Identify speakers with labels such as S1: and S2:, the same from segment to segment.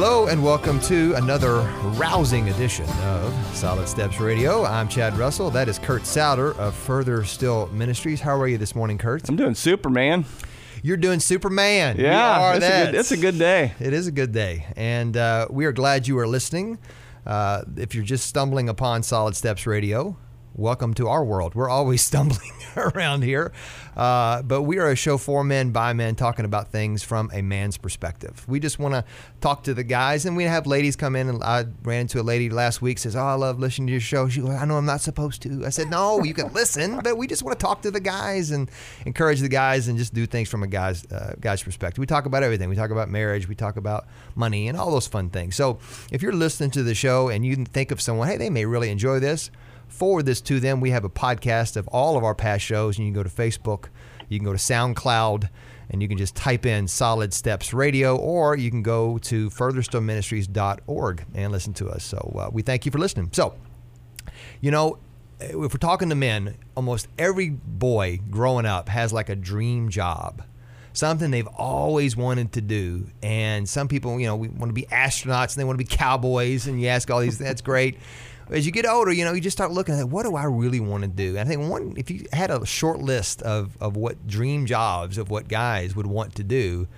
S1: Hello and welcome to another rousing edition of Solid Steps Radio. I'm Chad Russell. That is Kurt Souter of Further Still Ministries. How are you this morning, Kurt?
S2: I'm doing Superman.
S1: You're doing Superman.
S2: Yeah, it's a, good, it's a good day.
S1: It is a good day, and uh, we are glad you are listening. Uh, if you're just stumbling upon Solid Steps Radio, welcome to our world. We're always stumbling around here, uh, but we are a show for men by men, talking about things from a man's perspective. We just want to talk to the guys, and we have ladies come in. And I ran into a lady last week says, "Oh, I love listening to your show." She goes, "I know I'm not supposed to." I said, "No, you can listen, but we just want to talk to the guys and encourage the guys and just do things from a guy's uh, guy's perspective. We talk about everything. We talk about marriage. We talk about money and all those fun things. So if you're listening to the show and you think of someone, hey, they may really enjoy this, forward this to them. We have a podcast of all of our past shows, and you can go to Facebook, you can go to SoundCloud. And you can just type in Solid Steps Radio, or you can go to furtherstillministries.org and listen to us. So uh, we thank you for listening. So, you know, if we're talking to men, almost every boy growing up has like a dream job, something they've always wanted to do. And some people, you know, we want to be astronauts and they want to be cowboys, and you ask all these, that's great. As you get older, you know, you just start looking at what do I really want to do? And I think one, if you had a short list of, of what dream jobs of what guys would want to do,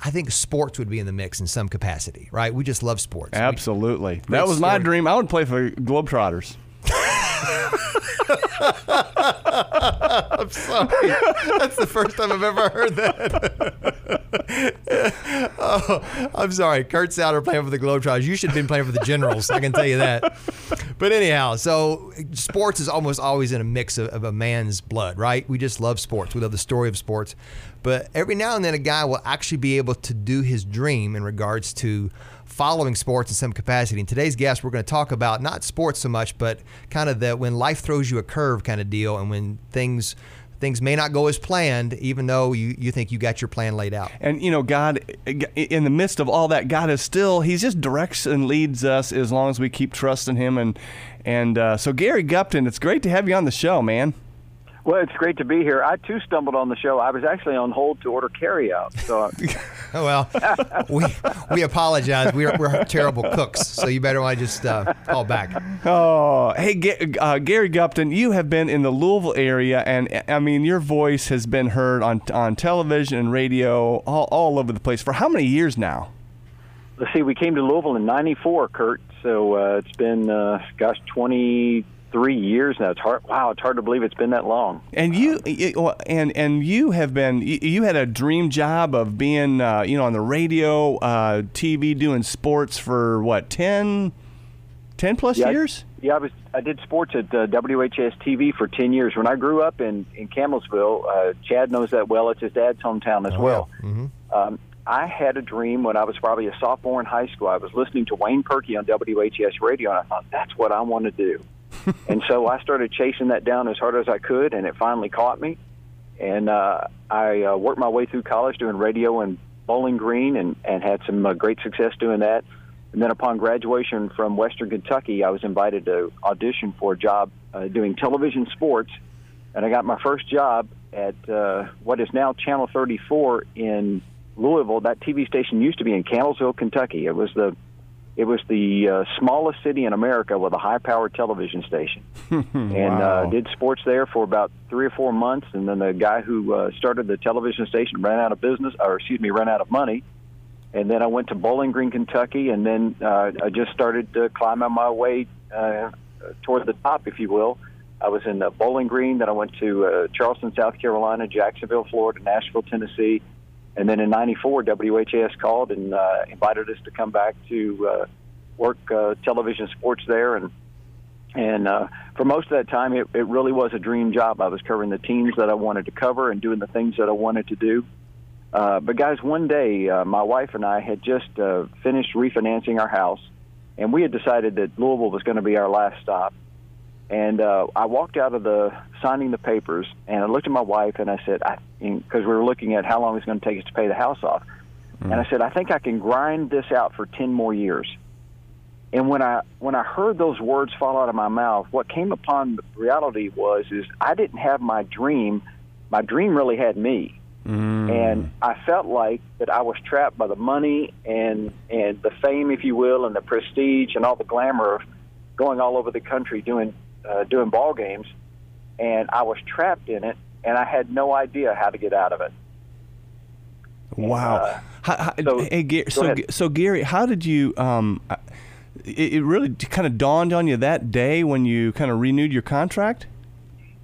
S1: I think sports would be in the mix in some capacity, right? We just love sports.
S2: Absolutely.
S1: Great
S2: that was my dream. I would play for Globetrotters.
S1: I'm sorry. That's the first time I've ever heard that. oh, I'm sorry. Kurt Souter playing for the Globetrotters. You should have been playing for the Generals. I can tell you that. But anyhow, so sports is almost always in a mix of, of a man's blood, right? We just love sports. We love the story of sports. But every now and then, a guy will actually be able to do his dream in regards to following sports in some capacity. In today's guest, we're going to talk about not sports so much, but kind of the when life throws you a curve kind of deal, and when things things may not go as planned, even though you, you think you got your plan laid out.
S2: And, you know, God, in the midst of all that, God is still, He's just directs and leads us as long as we keep trusting Him. And, and uh, so, Gary Gupton, it's great to have you on the show, man.
S3: Well, it's great to be here. I too stumbled on the show. I was actually on hold to order carryout. So,
S1: well, we we apologize. We're, we're, terrible cooks, so you better want to just uh, call back.
S2: Oh, hey, uh, Gary Gupton, you have been in the Louisville area, and I mean, your voice has been heard on on television and radio all, all over the place for how many years now?
S3: Let's see. We came to Louisville in '94, Kurt. So uh, it's been, uh, gosh, 20 three years now. It's hard. Wow, it's hard to believe it's been that long.
S2: And you, and and you have been. You had a dream job of being, uh, you know, on the radio, uh, TV, doing sports for what 10, 10 plus
S3: yeah,
S2: years.
S3: I, yeah, I was. I did sports at uh, WHAS TV for ten years. When I grew up in in Campbellsville, uh, Chad knows that well. It's his dad's hometown as oh, well.
S1: Yeah. Mm-hmm.
S3: Um, I had a dream when I was probably a sophomore in high school. I was listening to Wayne Perkey on WHAS radio, and I thought, that's what I want to do. and so I started chasing that down as hard as I could, and it finally caught me. And uh, I uh, worked my way through college doing radio in Bowling Green, and and had some uh, great success doing that. And then upon graduation from Western Kentucky, I was invited to audition for a job uh, doing television sports, and I got my first job at uh, what is now Channel 34 in Louisville. That TV station used to be in Campbellsville, Kentucky. It was the it was the uh, smallest city in America with a high-powered television station, and
S2: Wow.
S3: uh, did sports there for about three or four months. And then the guy who uh, started the television station ran out of business, or excuse me, ran out of money. And then I went to Bowling Green, Kentucky, and then uh, I just started uh, climbing my way uh, toward the top, if you will. I was in uh, Bowling Green, then I went to uh, Charleston, South Carolina, Jacksonville, Florida, Nashville, Tennessee, and then in '94, WHAS called and uh, invited us to come back to uh, work uh, television sports there, and and uh, for most of that time, it, it really was a dream job. I was covering the teams that I wanted to cover and doing the things that I wanted to do. Uh, but guys, one day, uh, my wife and I had just uh, finished refinancing our house, and we had decided that Louisville was going to be our last stop. And uh, I walked out of the signing the papers, and I looked at my wife and I said, because we were looking at how long it's going to take us to pay the house off, and I said, I think I can grind this out for ten more years. And when I when I heard those words fall out of my mouth, what came upon reality was is I didn't have my dream. My dream really had me. And I felt like that I was trapped by the money and and the fame, if you will, and the prestige and all the glamour of going all over the country doing uh, doing ball games, and I was trapped in it, and I had no idea how to get out of it.
S2: Wow.
S3: Uh,
S2: How- how-
S3: so-
S2: hey, Gary, so, so Gary, how did you? Um, it, it really kind of dawned on you that day when you kind of renewed your contract.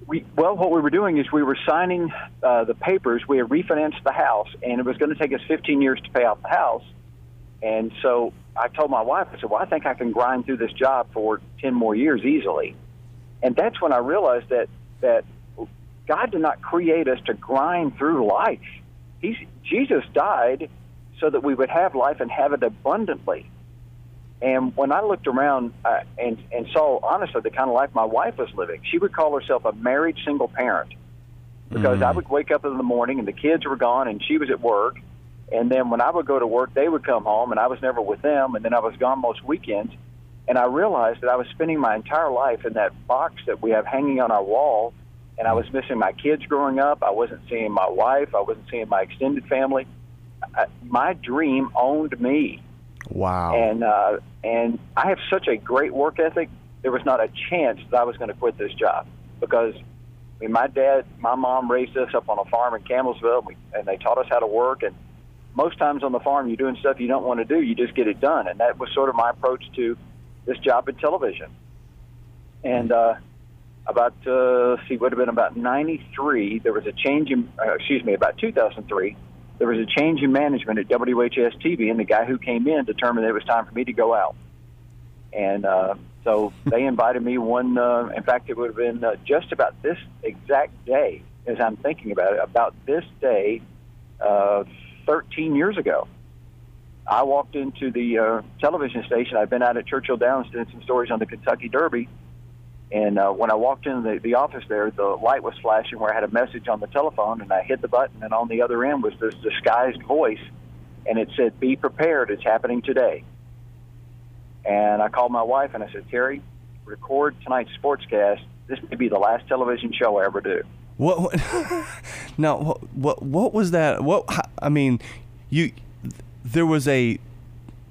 S3: We, well, what we were doing is we were signing uh, the papers. We had refinanced the house, and it was going to take us 15 years to pay off the house. And so I told my wife, I said, "Well, I think I can grind through this job for 10 more years easily." And that's when I realized that that God did not create us to grind through life. He's, Jesus died so that we would have life and have it abundantly. And when I looked around uh, and and saw honestly the kind of life my wife was living, she would call herself a married single parent. Because I would wake up in the morning and the kids were gone and she was at work, and then when I would go to work, they would come home and I was never with them, and then I was gone most weekends, and I realized that I was spending my entire life in that box that we have hanging on our wall, and I was missing my kids growing up. I wasn't seeing my wife. I wasn't seeing my extended family. I, my dream owned me
S2: Wow.
S3: and uh, and I have such a great work ethic. There was not a chance that I was going to quit this job because I mean, my dad, my mom raised us up on a farm in Campbellsville, and, we, and they taught us how to work. And most times on the farm, you're doing stuff you don't want to do. You just get it done, and that was sort of my approach to this job in television. And uh, about uh, see, would have been about '93. There was a change in, uh, excuse me, about 2003 there was a change in management at WHAS TV, and the guy who came in determined that it was time for me to go out. And uh, so they invited me one. Uh, in fact, it would have been uh, just about this exact day, as I'm thinking about it, about this day, uh, 13 years ago. I walked into the uh, television station. I'd been out at Churchill Downs doing some stories on the Kentucky Derby. And uh, when I walked into the, the office there, the light was flashing where I had a message on the telephone, and I hit the button, and on the other end was this disguised voice, and it said, "Be prepared, it's happening today." And I called my wife and I said, "Terry, record tonight's sportscast. This may be the last television show I ever do."
S2: What? what now, what, what? What was that? What? I mean, you. There was a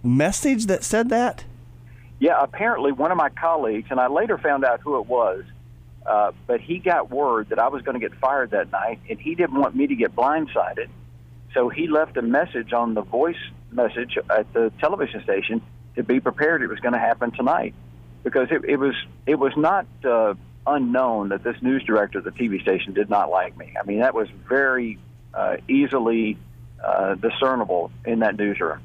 S2: message that said that.
S3: Yeah, apparently one of my colleagues, and I later found out who it was, uh, but he got word that I was going to get fired that night, and he didn't want me to get blindsided. So he left a message on the voice message at the television station to be prepared. It was going to happen tonight because it, it was it was not uh, unknown that this news director of the TV station did not like me. I mean, that was very uh, easily uh, discernible in that newsroom.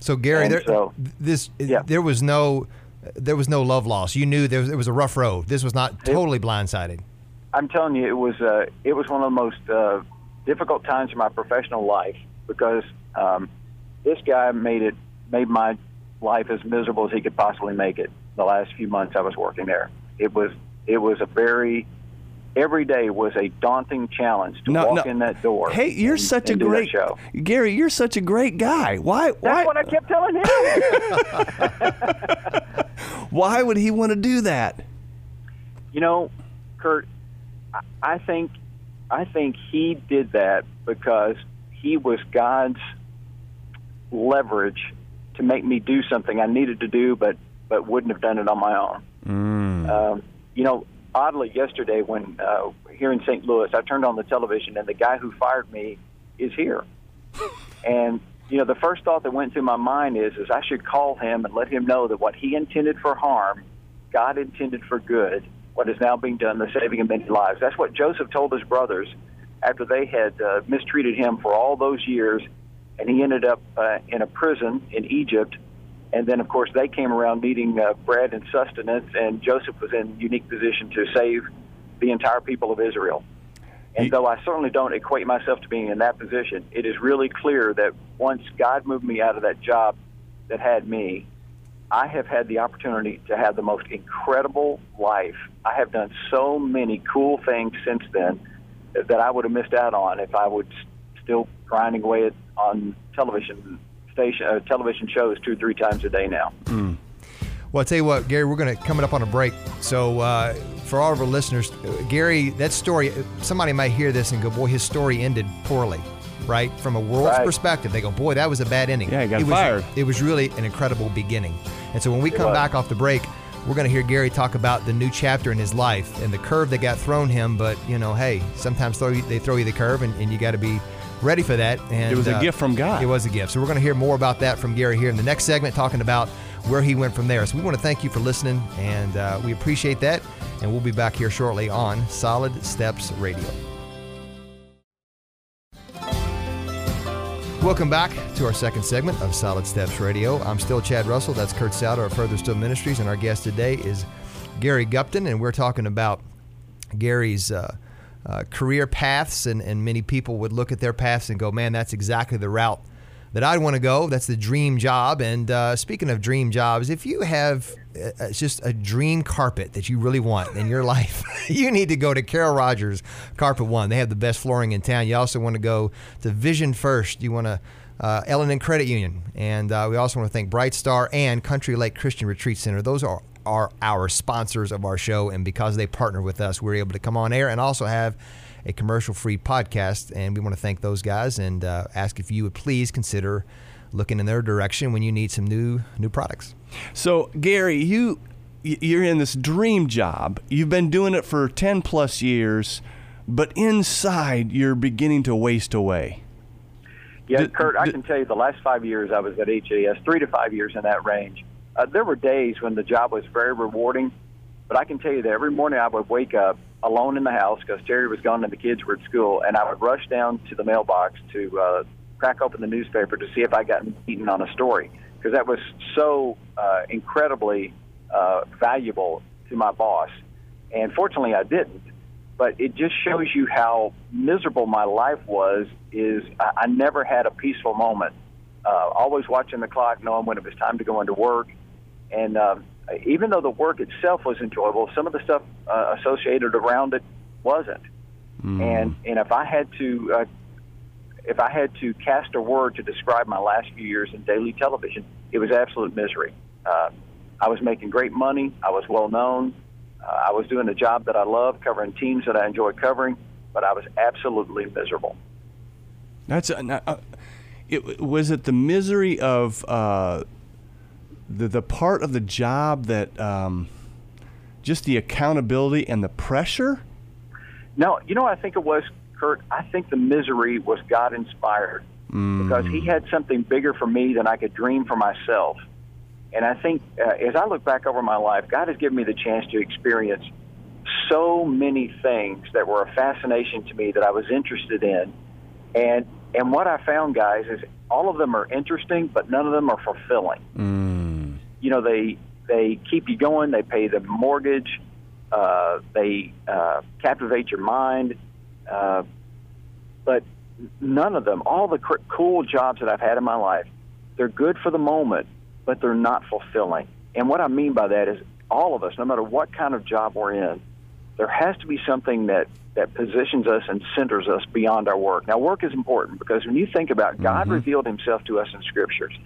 S1: So Gary,
S3: And
S1: there,
S3: so-
S1: this
S3: Yeah.
S1: there was no there was no love loss. You knew there was, it was a rough road. This was not totally blindsided.
S3: I'm telling you, it was uh, it was one of the most uh, difficult times in my professional life because um, this guy made it made my life as miserable as he could possibly make it. The last few months I was working there, it was it was a very every day was a daunting challenge to
S2: No,
S3: walk
S2: no.
S3: in that door.
S2: Hey, you're
S3: and-
S2: such a
S3: and that
S2: great
S3: show.
S2: Gary. You're such a great guy. Why?
S3: That's
S2: why?
S3: what I kept telling him.
S2: Why would he want to do that?
S3: You know, Kurt, I- I think I think he did that because he was God's leverage to make me do something I needed to do, but but wouldn't have done it on my own. Um, you know, oddly, yesterday when uh, here in St. Louis, I turned on the television and the guy who fired me is here, and you know, the first thought that went through my mind is is I should call him and let him know that what he intended for harm, God intended for good. What is now being done, the saving of many lives. That's what Joseph told his brothers after they had uh, mistreated him for all those years, and he ended up uh, in a prison in Egypt. And then, of course, they came around needing uh, bread and sustenance, and Joseph was in unique position to save the entire people of Israel. And
S2: You-
S3: though I certainly don't equate myself to being in that position, it is really clear that once God moved me out of that job that had me, I have had the opportunity to have the most incredible life. I have done so many cool things since then that I would have missed out on if I would still grinding away on television station uh, television shows two three times a day now.
S1: Well, I tell you what, Gary, we're going to coming up on a break. So uh, for all of our listeners, uh, Gary, that story, somebody might hear this and go, "Boy, his story ended poorly." right? From a world's
S3: Right.
S1: perspective, they go, "Boy, that was a bad ending."
S2: Yeah, he got
S1: it was,
S2: fired.
S1: It was really an incredible beginning. And so when we come
S3: was.
S1: back off the break, we're going to hear Gary talk about the new chapter in his life and the curve that got thrown him. But you know, hey, sometimes throw you, they throw you the curve, and, and you got to be ready for that. And
S2: It was a
S1: uh,
S2: gift from God.
S1: It was a gift. So we're going to hear more about that from Gary here in the next segment, talking about where he went from there. So we want to thank you for listening, and uh, we appreciate that. And we'll be back here shortly on Solid Steps Radio. Welcome back to our second segment of Solid Steps Radio. I'm still Chad Russell. That's Kurt Souter of Further Still Ministries, and our guest today is Gary Gupton, and we're talking about Gary's uh, uh, career paths, and, and many people would look at their paths and go, "Man, that's exactly the route that I'd want to go. That's the dream job." And uh, speaking of dream jobs, if you have uh, it's just a dream carpet that you really want in your life, you need to go to Carol Rogers Carpet One. They have the best flooring in town. You also want to go to Vision First. You want to uh, L&N Credit Union, and uh, we also want to thank Bright Star and Country Lake Christian Retreat Center. Those are are our sponsors of our show, and because they partner with us, we're able to come on air and also have a commercial-free podcast. And we want to thank those guys and uh, ask if you would please consider looking in their direction when you need some new new products.
S2: So, Gary, you you're in this dream job. You've been doing it for 10 plus years, but inside you're beginning to waste away.
S3: Yeah,
S2: Did-
S3: Kurt, I can tell you the last five years I was at HAS, three to five years in that range. Uh, there were days when the job was very rewarding, but I can tell you that every morning I would wake up alone in the house because Terry was gone and the kids were at school, and I would rush down to the mailbox to uh, crack open the newspaper to see if I got beaten on a story because that was so uh, incredibly uh, valuable to my boss. And fortunately, I didn't but it just shows you how miserable my life was. Is I, I never had a peaceful moment. Uh, always watching the clock, knowing when it was time to go into work, and um, even though the work itself was enjoyable, some of the stuff uh, associated around it wasn't. And and if I had to. Uh, if I had to cast a word to describe my last few years in daily television, it was absolute misery. Uh, I was making great money. I was well known. Uh, I was doing a job that I loved, covering teams that I enjoyed covering, but I was absolutely miserable.
S2: That's uh, uh, it. Was it the misery of uh, the the part of the job that um, just the accountability and the pressure?
S3: No, you know I think it was, Kurt? I think the misery was God inspired because He had something bigger for me than I could dream for myself. And I think uh, as I look back over my life, God has given me the chance to experience so many things that were a fascination to me that I was interested in. And and what I found, guys, is all of them are interesting, but none of them are fulfilling. You know, they they keep you going. They pay the mortgage. Uh, they uh, captivate your mind. Uh, but none of them, all the cr- cool jobs that I've had in my life, they're good for the moment, but they're not fulfilling. And what I mean by that is all of us, no matter what kind of job we're in, there has to be something that, that positions us and centers us beyond our work. Now, work is important because when you think about God revealed himself to us in scriptures.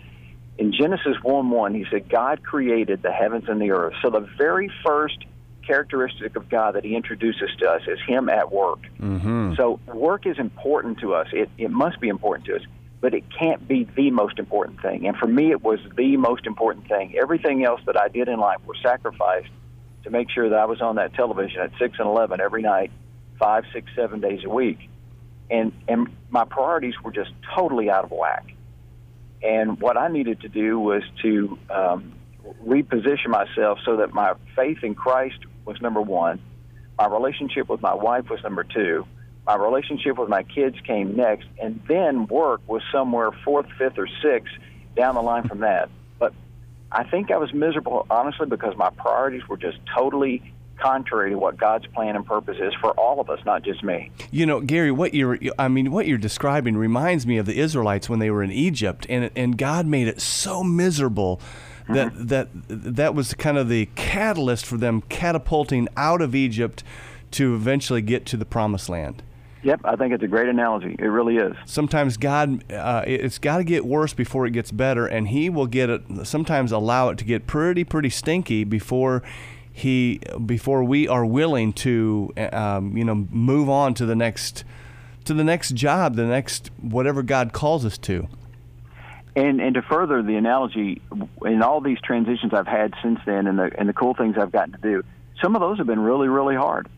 S3: In Genesis 1 1, he said, God created the heavens and the earth. So the very first characteristic of God that he introduces to us is him at work.
S2: Mm-hmm.
S3: So work is important to us. It, it must be important to us, but it can't be the most important thing. And for me, it was the most important thing. Everything else that I did in life was sacrificed to make sure that I was on that television at 6 and 11 every night, five, six, seven days a week. And, and my priorities were just totally out of whack. And what I needed to do was to um, reposition myself so that my faith in Christ was number one, my relationship with my wife was number two, my relationship with my kids came next, and then work was somewhere fourth, fifth, or sixth down the line from that. But I think I was miserable, honestly, because my priorities were just totally contrary to what God's plan and purpose is for all of us, not just me.
S2: You know, Gary, what you're I mean, what you're describing reminds me of the Israelites when they were in Egypt and and God made it so miserable that that that was kind of the catalyst for them catapulting out of Egypt to eventually get to the promised land.
S3: Yep, I think it's a great analogy. It really is.
S2: Sometimes God, uh, it's got to get worse before it gets better, and He will get it. Sometimes allow it to get pretty, pretty stinky before He, before we are willing to, um, you know, move on to the next, to the next job, the next whatever God calls us to.
S3: And and to further the analogy, in all these transitions I've had since then, and the and the cool things I've gotten to do, some of those have been really really hard.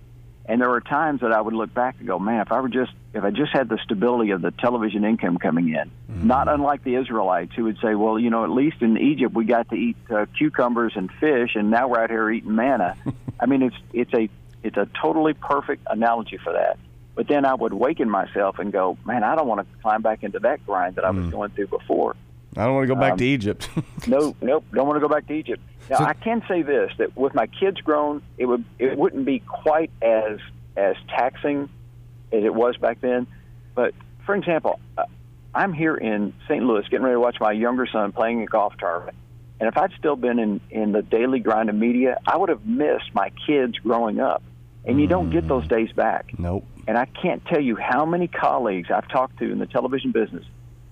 S3: And there were times that I would look back and go, man, if I were just if I just had the stability of the television income coming in, mm-hmm. not unlike the Israelites who would say, well, you know, at least in Egypt we got to eat uh, cucumbers and fish, and now we're out here eating manna. I mean, it's it's a it's a totally perfect analogy for that. But then I would waken myself and go, man, I don't want to climb back into that grind that I was mm. going through before.
S2: I don't want to go back um, to Egypt.
S3: no, nope, don't want to go back to Egypt. Now so, I can say this: that with my kids grown, it would it wouldn't be quite as as taxing as it was back then. But for example, uh, I'm here in St. Louis getting ready to watch my younger son playing a golf tournament. And if I'd still been in, in the daily grind of media, I would have missed my kids growing up. And you don't get those days back.
S2: Nope.
S3: And I can't tell you how many colleagues I've talked to in the television business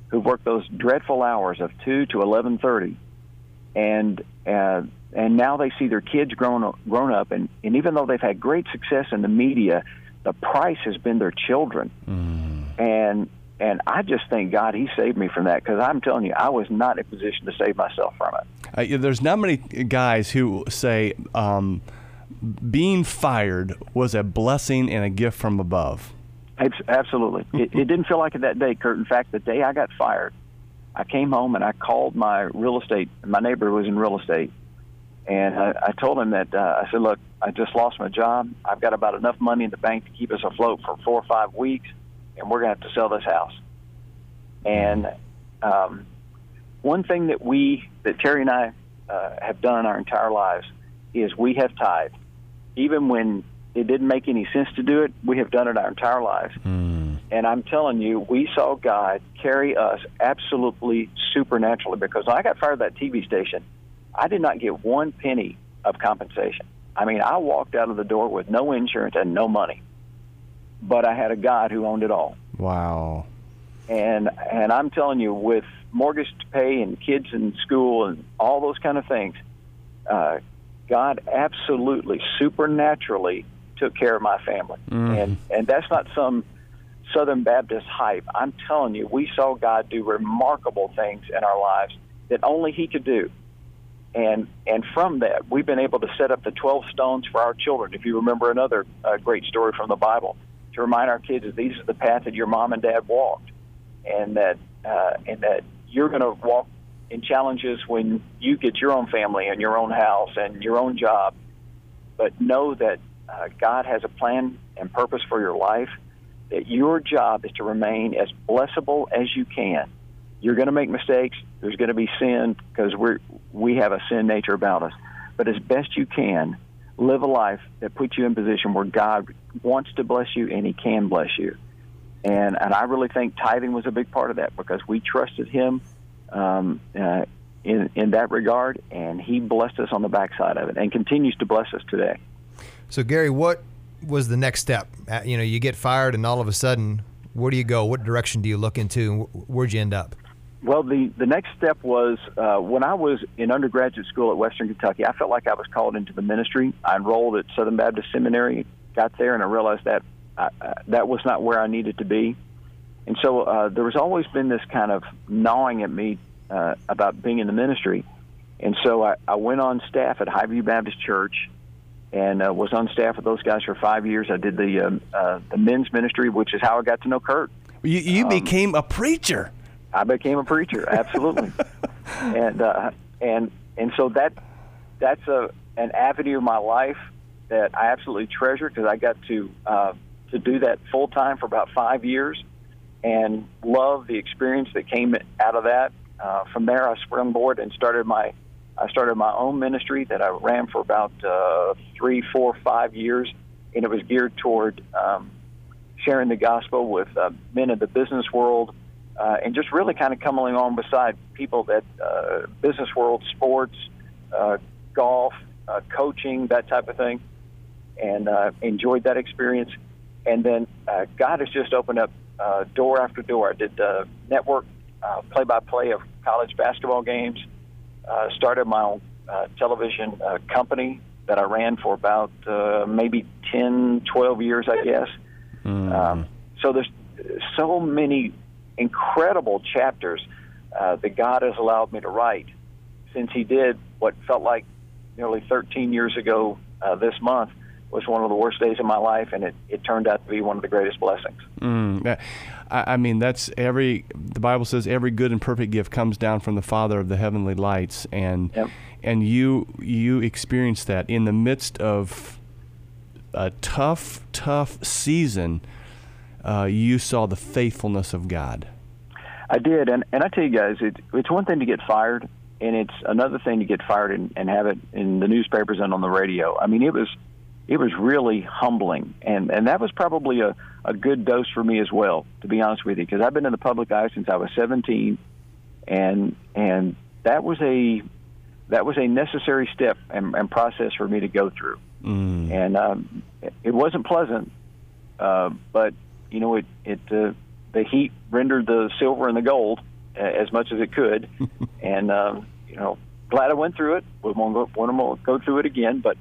S3: who've worked those dreadful hours of two to eleven thirty, and uh, and now they see their kids grown grown up, and and even though they've had great success in the media, the price has been their children, mm. and and I just thank God He saved me from that because I'm telling you, I was not in a position to save myself from
S2: it. Uh, there's not many guys who say um, being fired was a blessing and a gift from above.
S3: It's absolutely. it, it didn't feel like it that day, Kurt. In fact, the day I got fired, I came home and I called my real estate. My neighbor was in real estate, and I, I told him that uh, I said, "Look, I just lost my job. I've got about enough money in the bank to keep us afloat for four or five weeks, and we're going to have to sell this house." And um, one thing that we, that Terry and I, uh, have done our entire lives is we have tithed, even when it didn't make any sense to do it. We have done it our entire lives. Mm. And I'm telling you, we saw God carry us absolutely supernaturally because I got fired at that TV station, I did not get one penny of compensation. I mean, I walked out of the door with no insurance and no money, but I had a God who owned it all.
S2: Wow.
S3: And and I'm telling you, with mortgage to pay and kids in school and all those kind of things, uh, God absolutely supernaturally took care of my family, mm. and and that's not some Southern Baptist hype. I'm telling you, we saw God do remarkable things in our lives that only He could do and and from that we've been able to set up the 12 stones for our children. If you remember another uh, great story from the bible to remind our kids that these are the path that your mom and dad walked. And that uh, and that you're going to walk in challenges when you get your own family and your own house and your own job. But know that uh, god has a plan and purpose for your life that your job is to remain as blessable as you can. You're going to make mistakes. There's going to be sin because we're we have a sin nature about us. But as best you can, live a life that puts you in position where God wants to bless you and He can bless you. And and I really think tithing was a big part of that because we trusted Him um, uh, in in that regard, and He blessed us on the backside of it, and continues to bless us today.
S1: So Gary, what was the next step? Uh, you know, you get fired, and all of a sudden, where do you go? What direction do you look into? Where'd you end up?
S3: Well, the, the next step was uh, when I was in undergraduate school at Western Kentucky, I felt like I was called into the ministry. I enrolled at Southern Baptist Seminary, got there, and I realized that I, uh, that was not where I needed to be. And so uh, there was always been this kind of gnawing at me uh, about being in the ministry. And so I, I went on staff at Highview Baptist Church and uh, was on staff with those guys for five years. I did the, um, uh, the men's ministry, which is how I got to know Kurt.
S2: You, you um, became a preacher.
S3: I became a preacher, absolutely, and uh, and and so that that's a an avenue of my life that I absolutely treasure because I got to uh, to do that full time for about five years, and love the experience that came out of that. Uh, from there, I sprung board and started my I started my own ministry that I ran for about uh, three, four, five years, and it was geared toward um, sharing the gospel with uh, men in the business world uh, and just really kind of coming along beside people that uh, business world, sports, uh, golf, uh, coaching, that type of thing, and uh, enjoyed that experience. And then uh, God has just opened up uh, door after door. I did uh, network uh, play-by-play of college basketball games. Uh, started my own uh, television uh, company that I ran for about uh, maybe 10, 12 years, I guess. Mm. Um, so there's so many incredible chapters uh, that God has allowed me to write since He did what felt like nearly 13 years ago uh, this month was one of the worst days of my life, and it, it turned out to be one of the greatest blessings.
S2: Mm, I, I mean, that's every. The Bible says every good and perfect gift comes down from the Father of the heavenly lights, and
S3: Yep.
S2: and you you experienced that in the midst of a tough, tough season. Uh, you saw the faithfulness of God.
S3: I did, and and I tell you guys, it, it's one thing to get fired, and it's another thing to get fired and, and have it in the newspapers and on the radio. I mean, it was it was really humbling, and and that was probably a a good dose for me as well, to be honest with you, because I've been in the public eye since I was 17, and and that was a that was a necessary step and, and process for me to go through,
S2: Mm.
S3: and um, it wasn't pleasant, uh, but you know it it uh, the heat rendered the silver and the gold uh, as much as it could, and um, you know glad I went through it. We won't go, won't go through it again, but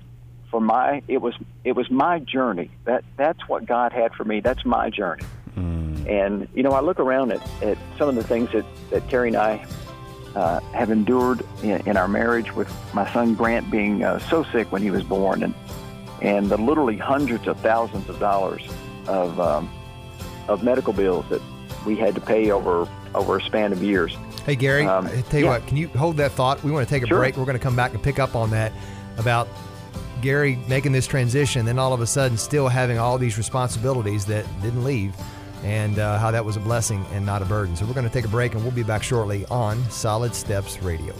S3: for my it was it was my journey. That that's what God had for me. That's my journey. And you know I look around at, at some of the things that that Terry and I uh, have endured in, in our marriage with my son Grant being uh, so sick when he was born, and and the literally hundreds of thousands of dollars of um, of medical bills that we had to pay over over a span of years.
S1: Hey, Gary,
S3: Um,
S1: I tell you
S3: yeah.
S1: what, can you hold that thought? We want to take a
S3: Sure.
S1: break. We're going to come back and pick up on that about Gary making this transition, then all of a sudden still having all these responsibilities that didn't leave, and uh, how that was a blessing and not a burden. So we're going to take a break, and we'll be back shortly on Solid Steps Radio.